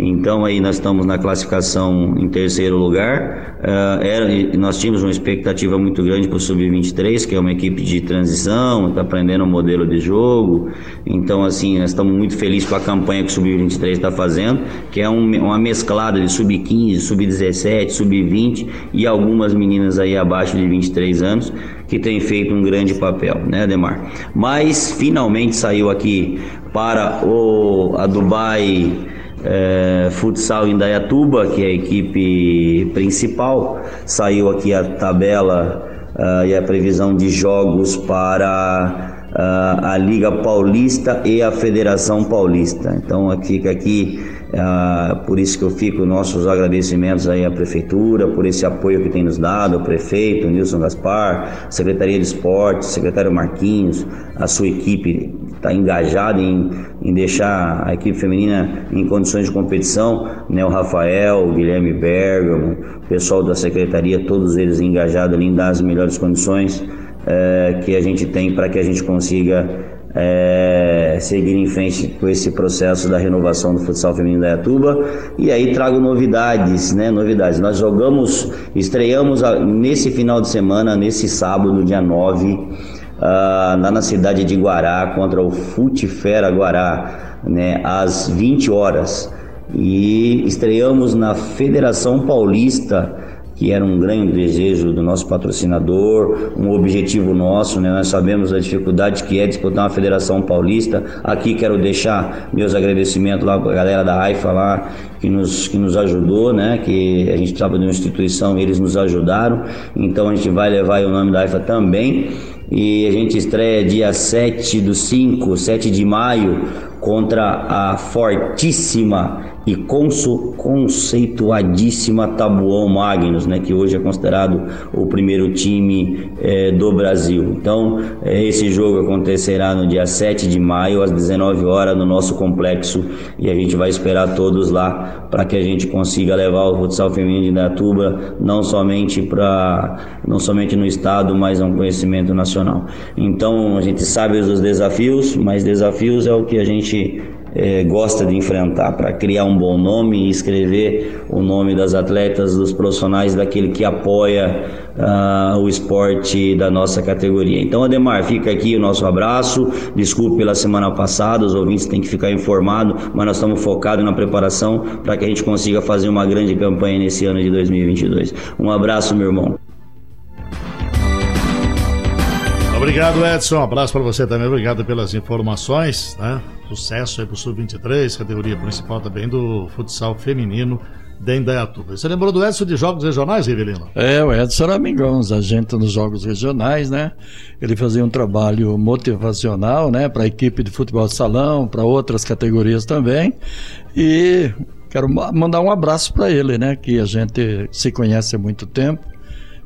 Então aí nós estamos na classificação em terceiro lugar. Uh, era, nós tínhamos uma expectativa muito grande para o Sub-23, que é uma equipe de transição, está aprendendo um modelo de jogo. Então assim, nós estamos muito felizes com a campanha que o Sub-23 está fazendo, que é um, uma mesclada de Sub-15, Sub-17, Sub-20 e algumas meninas aí abaixo de 23 anos que têm feito um grande papel, né, Ademar? Mas finalmente saiu aqui para o, a Dubai é, Futsal Indaiatuba, que é a equipe principal. Saiu aqui a tabela uh, e a previsão de jogos para uh, a Liga Paulista e a Federação Paulista. Então fica aqui ah, por isso que eu fico nossos agradecimentos aí à Prefeitura, por esse apoio que tem nos dado, o prefeito, Nilson Gaspar, Secretaria de Esportes, secretário Marquinhos, a sua equipe está engajada em, em deixar a equipe feminina em condições de competição, né? o Rafael, o Guilherme Bergamo, o pessoal da Secretaria, todos eles engajados ali em dar as melhores condições eh, que a gente tem para que a gente consiga é, seguir em frente com esse processo da renovação do futsal feminino da Yatuba. E aí trago novidades, né? Novidades. Nós jogamos, estreamos nesse final de semana, nesse sábado, dia 9, uh, lá na cidade de Guará, contra o Futefera Guará, né? Às 20 horas. E estreamos na Federação Paulista que era um grande desejo do nosso patrocinador, um objetivo nosso, né? Nós sabemos a dificuldade que é disputar uma Federação Paulista. Aqui quero deixar meus agradecimentos lá para a galera da AIFA lá, que nos, que nos ajudou, né? Que a gente estava de uma instituição, eles nos ajudaram. Então a gente vai levar o nome da AIFA também. E a gente estreia dia 7 do 5, 7 de maio, contra a fortíssima e conceituadíssima Tabuão Magnus, né, que hoje é considerado o primeiro time é, do Brasil. Então, é, esse jogo acontecerá no dia 7 de maio, às 19 horas, no nosso complexo, e a gente vai esperar todos lá para que a gente consiga levar o futsal feminino de Indaiatuba não somente para não somente no estado, mas a um conhecimento nacional. Então, a gente sabe os desafios, mas desafios é o que a gente é, gosta de enfrentar para criar um bom nome e escrever o nome das atletas, dos profissionais, daquele que apoia uh, o esporte da nossa categoria. Então, Ademar, fica aqui o nosso abraço. Desculpe pela semana passada, os ouvintes têm que ficar informados, mas nós estamos focados na preparação para que a gente consiga fazer uma grande campanha nesse ano de 2022. Um abraço, meu irmão. Obrigado, Edson. Um abraço para você também. Obrigado pelas informações. Né? Sucesso aí pro Sub-23, categoria principal também do futsal feminino de Indaiatuba. Você lembrou do Edson de Jogos Regionais, Rivelino? É, o Edson era amigão, agente nos Jogos Regionais, né? Ele fazia um trabalho motivacional, né? Para a equipe de futebol de salão, para outras categorias também. E quero mandar um abraço para ele, né? Que a gente se conhece há muito tempo.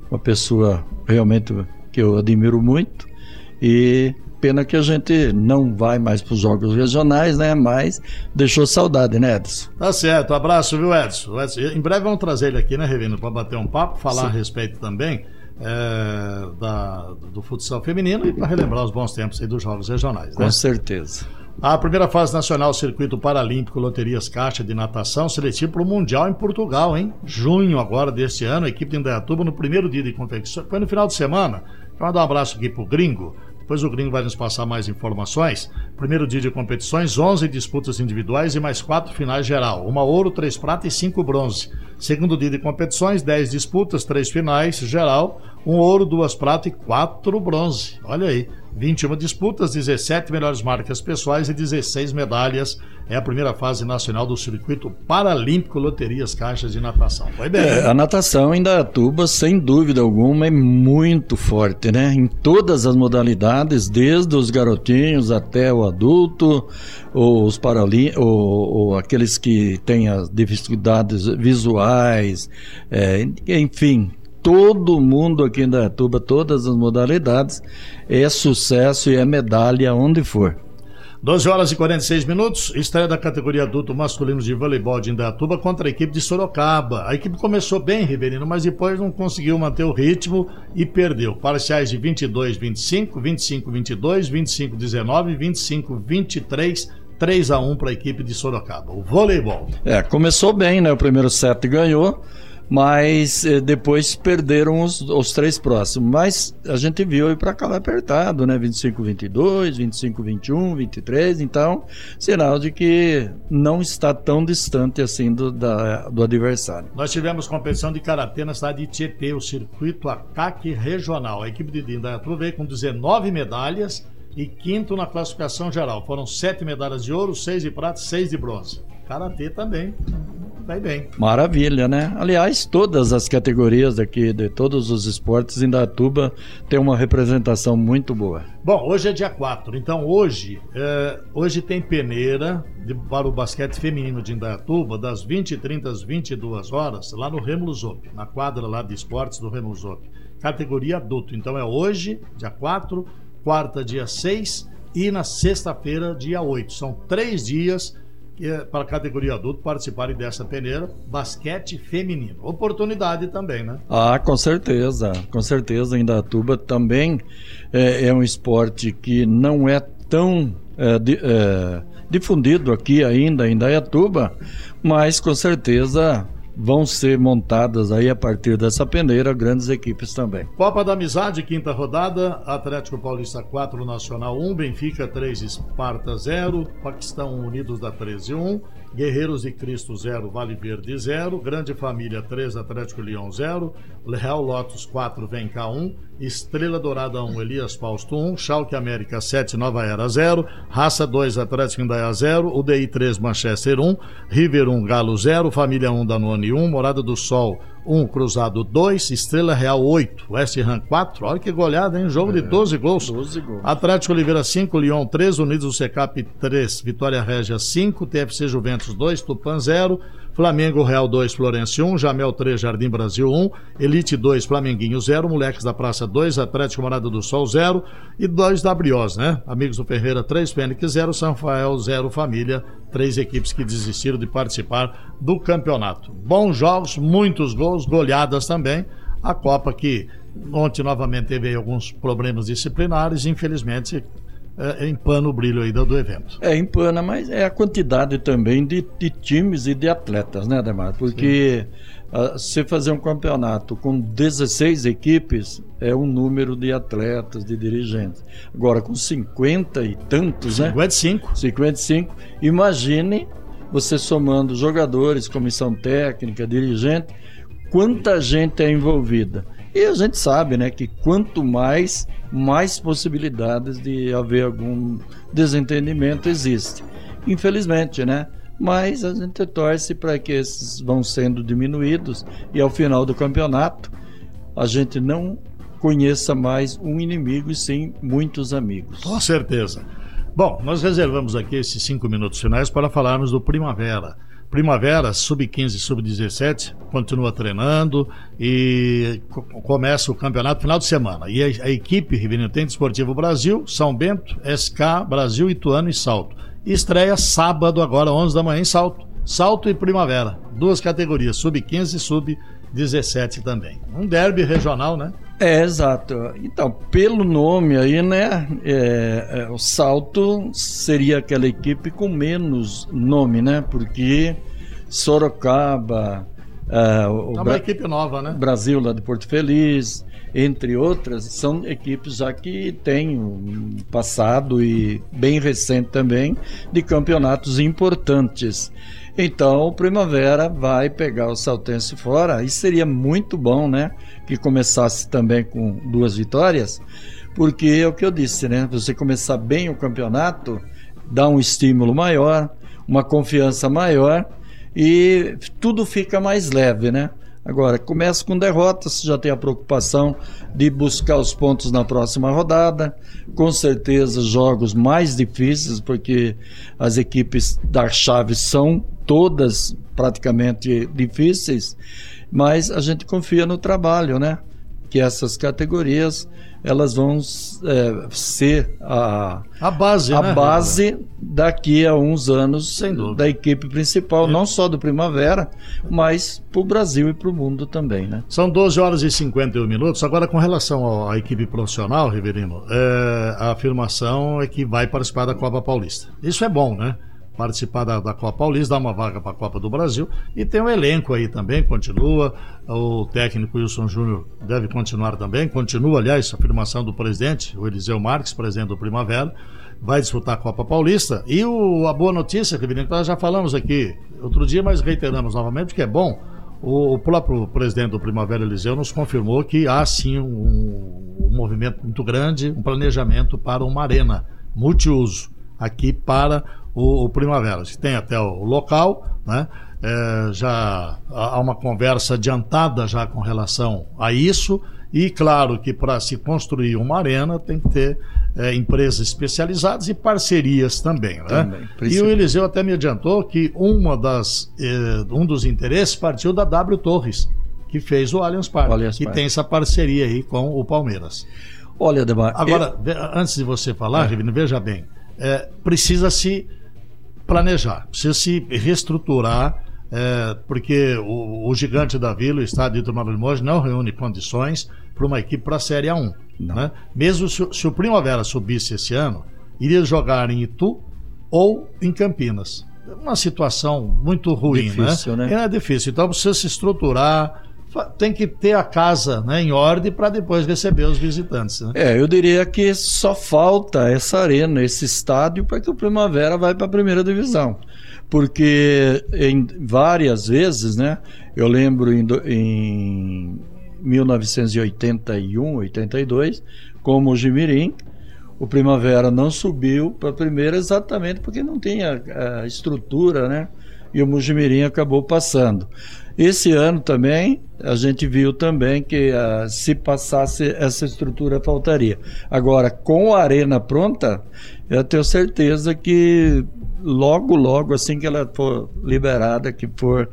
Uma pessoa realmente que eu admiro muito. E Pena que a gente não vai mais para os jogos regionais, né? Mas deixou saudade, né, Edson? Tá certo. Abraço, viu, Edson? Edson? Em breve vamos trazer ele aqui, né, Revino, para bater um papo, falar Sim. a respeito também é, da, do futsal feminino e para relembrar os bons tempos aí dos jogos regionais. Né? Com certeza. A primeira fase nacional Circuito Paralímpico Loterias Caixa de Natação seletivo para o Mundial em Portugal, hein? Junho agora deste ano, a equipe de Indaiatuba no primeiro dia de competição. Foi no final de semana. Quero mandar um abraço aqui pro Gringo, depois o Gringo vai nos passar mais informações. Primeiro dia de competições, 11 disputas individuais e mais quatro finais geral. Uma ouro, três prata e cinco bronze. Segundo dia de competições, 10 disputas, três finais geral. Um ouro, duas prata e quatro bronze. Olha aí. 21 disputas, 17 melhores marcas pessoais e 16 medalhas. É a primeira fase nacional do circuito paralímpico Loterias Caixas de Natação. Foi bem. É, a natação em Datuba, sem dúvida alguma, é muito forte, né? Em todas as modalidades, desde os garotinhos até o adulto, os paralímpicos, ou, ou, aqueles que têm as dificuldades visuais, é, enfim, todo mundo aqui em Datuba, todas as modalidades, é sucesso e é medalha onde for. 12 horas e 46 minutos, estreia da categoria adulto masculino de voleibol de Indaiatuba contra a equipe de Sorocaba. A equipe começou bem, Ribeirinho, mas depois não conseguiu manter o ritmo e perdeu. Parciais de 22 25, 25 22, 25 19, 25 23, 3 a 1 para a equipe de Sorocaba. O voleibol. É, começou bem, né? O primeiro set ganhou mas eh, depois perderam os, os, três próximos. Mas a gente viu ir para cá apertado, né? 25, 22, 25, 21, 23. Então, sinal de que não está tão distante assim do, da, do adversário. Nós tivemos competição de karatê na cidade de Tietê, o circuito ACAC regional. A equipe de Dindaiatuba veio com 19 medalhas e quinto na classificação geral. Foram sete medalhas de ouro, seis de prata, seis de bronze. Karatê também vai bem. Maravilha, né? Aliás, todas as categorias aqui, de todos os esportes, em Datuba tem uma representação muito boa. Bom, hoje é dia 4, então hoje, é, hoje tem peneira de, para o basquete feminino de Indaiatuba, das 20h30 às 22 horas, lá no Remo Zop, na quadra lá de esportes do Remo Zop. Categoria adulto. Então é hoje, dia 4, quarta, dia 6 e na sexta-feira, dia 8. São três dias é para a categoria adulto participarem dessa peneira, basquete feminino. Oportunidade também, né? Ah, com certeza, com certeza. Ainda a tuba também é, é, um esporte que não é tão é, di, é, difundido aqui ainda em Dayatuba, mas com certeza vão ser montadas aí a partir dessa peneira grandes equipes também. Copa da Amizade, quinta rodada, Atlético Paulista 4, Nacional 1, Benfica 3, Esparta 0, Paquistão Unidos da 13 1, Guerreiros de Cristo 0, Vale Verde 0, Grande Família 3, Atlético Leão 0, Real Lotus 4, Venca 1, Estrela Dourada 1, Elias Fausto 1, Schalke América 7, Nova Era 0, Raça 2, Atlético Indaia 0, UDI 3, Manchester 1, River 1, Galo 0, Família 1, Danone 1, Morada do Sol 1, Cruzado 2, Estrela Real 8, West Ham 4. Olha que goleada, hein? Jogo é, de 12 gols. 12 gols. Atlético Oliveira 5, Lyon 3, Unidos do Secap 3, Vitória Régia 5, TFC Juventus 2, Tupan 0. Flamengo Real 2, Florencio 1, Jamel 3, Jardim Brasil 1, Elite 2, Flamenguinho 0, Moleques da Praça 2, Atlético Morada do Sol 0 e 2 da Brios, né? Amigos do Ferreira 3, Fênix 0, São Rafael 0, Família, três equipes que desistiram de participar do campeonato. Bons jogos, muitos gols, goleadas também. A Copa que ontem novamente teve alguns problemas disciplinares, infelizmente é, empana o brilho aí do, do, evento. É, empana, mas é a quantidade também de, de times e de atletas, né, Ademar? Porque uh, você fazer um campeonato com 16 equipes é um número de atletas, de dirigentes. Agora, com 50 e tantos, 55. né? 55. Imagine você somando jogadores, comissão técnica, dirigente, quanta gente é envolvida. E a gente sabe, né, que quanto mais, mais possibilidades de haver algum desentendimento existe. Infelizmente, né? Mas a gente torce para que esses vão sendo diminuídos e ao final do campeonato a gente não conheça mais um inimigo e sim muitos amigos. Com certeza. Bom, nós reservamos aqui esses cinco minutos finais para falarmos do Primavera. Primavera, sub-15 sub-17, continua treinando e começa o campeonato final de semana. E a, a equipe Riverino Tente Esportivo Brasil, São Bento, SK, Brasil, Ituano e Salto. estreia sábado, agora, 11 da manhã, em Salto. Salto e Primavera. Duas categorias, sub-15 e sub-17 também. Um derby regional, né? É, exato. Então, pelo nome aí, né? É, é, o Salto seria aquela equipe com menos nome, né? Porque Sorocaba. É, o é uma Bra equipe nova, né? Brasil lá de Porto Feliz, entre outras, são equipes já que têm um passado e bem recente também de campeonatos importantes. Então, o Primavera vai pegar o Saltense fora e seria muito bom, né? Que começasse também com duas vitórias, porque é o que eu disse, né? Você começar bem o campeonato dá um estímulo maior, uma confiança maior e tudo fica mais leve, né? Agora, começa com derrotas, já tem a preocupação de buscar os pontos na próxima rodada. Com certeza, jogos mais difíceis, porque as equipes da chave são todas praticamente difíceis, mas a gente confia no trabalho, né? Que essas categorias elas vão é, ser a, a base, a né? base daqui a uns anos da equipe principal, é. não só do Primavera, mas para o Brasil e para o mundo também, né? São 12 horas e 51 minutos. Agora, com relação à equipe profissional, Riverino, é, a afirmação é que vai participar da Copa Paulista. Isso é bom, né? Participar da, da Copa Paulista, dar uma vaga para a Copa do Brasil. E tem um elenco aí também, continua. O técnico Wilson Júnior deve continuar também. Continua, aliás, a afirmação do presidente, o Eliseu Marques, presidente do Primavera, vai disputar a Copa Paulista. E o, a boa notícia, que nós já falamos aqui outro dia, mas reiteramos novamente que é bom. O, o próprio presidente do Primavera Eliseu nos confirmou que há sim um, um movimento muito grande, um planejamento para uma arena multiuso aqui para o, o Primavera. Se tem até o local, né? É, já há uma conversa adiantada já com relação a isso. E claro que para se construir uma arena tem que ter é, empresas especializadas e parcerias também. Né? também e o Eliseu até me adiantou que uma das, é, um dos interesses partiu da W Torres, que fez o Allianz Parque, Allianz que tem essa parceria aí com o Palmeiras. Olha, Demar. Agora, eu... antes de você falar, é. veja bem, é, precisa se planejar, precisa se reestruturar, é, porque o, o, gigante da Vila, o estádio de Tomar Limoges, não reúne condições para uma equipe para a Série A1. Né? Mesmo se, se, o Primavera subisse esse ano, iria jogar em Itu ou em Campinas. Uma situação muito ruim, né? difícil, né? né? É difícil. Então precisa se estruturar, tem que ter a casa né, em ordem para depois receber os visitantes. Né? É, eu diria que só falta essa arena, esse estádio, para que o Primavera vá para a primeira divisão. Porque em várias vezes, né? Eu lembro em, em 1981, 82, como o Jimirim, o Primavera não subiu para a primeira exatamente porque não tinha a estrutura, né? e o Mujimirim acabou passando. Esse ano também, a gente viu também que uh, se passasse essa estrutura faltaria. Agora, com a arena pronta, eu tenho certeza que logo, logo, assim que ela for liberada, que for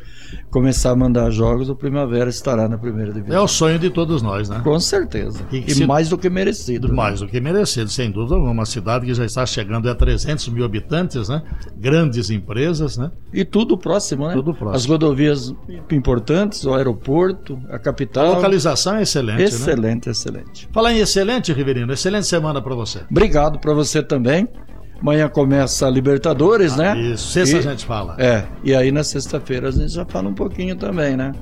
começar a mandar jogos, o Primavera estará na primeira divisão. É o sonho de todos nós, né? Com certeza. E, e se... mais do que merecido. Né? Mais do que merecido, sem dúvida. Uma cidade que já está chegando a 300 mil habitantes, né? Grandes empresas, né? E tudo próximo, né? Tudo próximo. As rodovias importantes, o aeroporto, a capital. A localização é excelente, Excelente, né? excelente. Falar em excelente, Riverino, excelente semana para você. Obrigado para você também. Amanhã começa a Libertadores, ah, né? Isso, sexta e, a gente fala. É, e aí na sexta-feira a gente já fala um pouquinho também, né?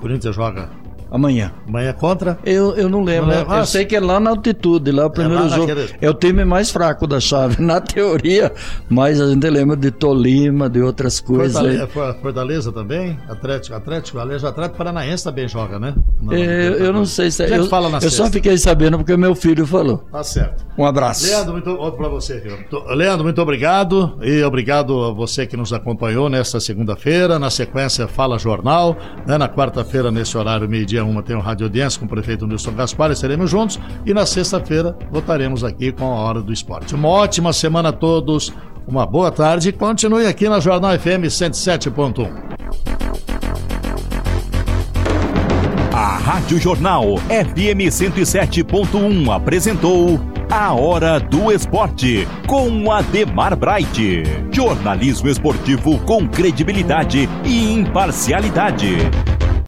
Corinthians joga Amanhã. Amanhã contra? Eu, eu não lembro. Não eu sei que é lá na altitude, lá o é primeiro é jogo. Naquele... É o time mais fraco da chave, na teoria, mas a gente lembra de Tolima, de outras coisas. Fortaleza, Fortaleza também? Atlético, Atlético, aliás, o Atlético Paranaense também joga, né? é, eu não sei se é. Eu, fala na eu só fiquei sabendo porque meu filho falou. Tá certo. Um abraço. Leandro, muito, outro para você, Leandro, muito obrigado. E obrigado a você que nos acompanhou nesta segunda-feira. Na sequência, Fala Jornal. Né? Na quarta-feira, nesse horário, meio-dia, uma, tem o Rádio Audiência com o prefeito Nilson Gaspar. Estaremos juntos. E na sexta-feira, voltaremos aqui com a Hora do Esporte. Uma ótima semana a todos. Uma boa tarde e continue aqui na Jornal FM 107.1. A Rádio Jornal FM 107.1 apresentou A Hora do Esporte com Ademar Bright. Jornalismo esportivo com credibilidade e imparcialidade.